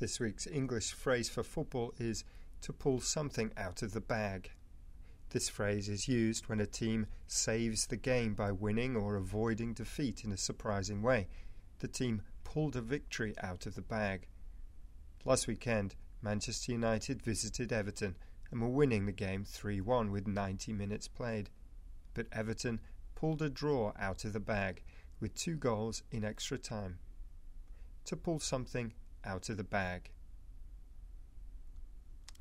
This week's English phrase for football is to pull something out of the bag. This phrase is used when a team saves the game by winning or avoiding defeat in a surprising way. The team pulled a victory out of the bag. Last weekend, Manchester United visited Everton and were winning the game 3 1 with 90 minutes played. But Everton pulled a draw out of the bag with two goals in extra time. To pull something out of the bag.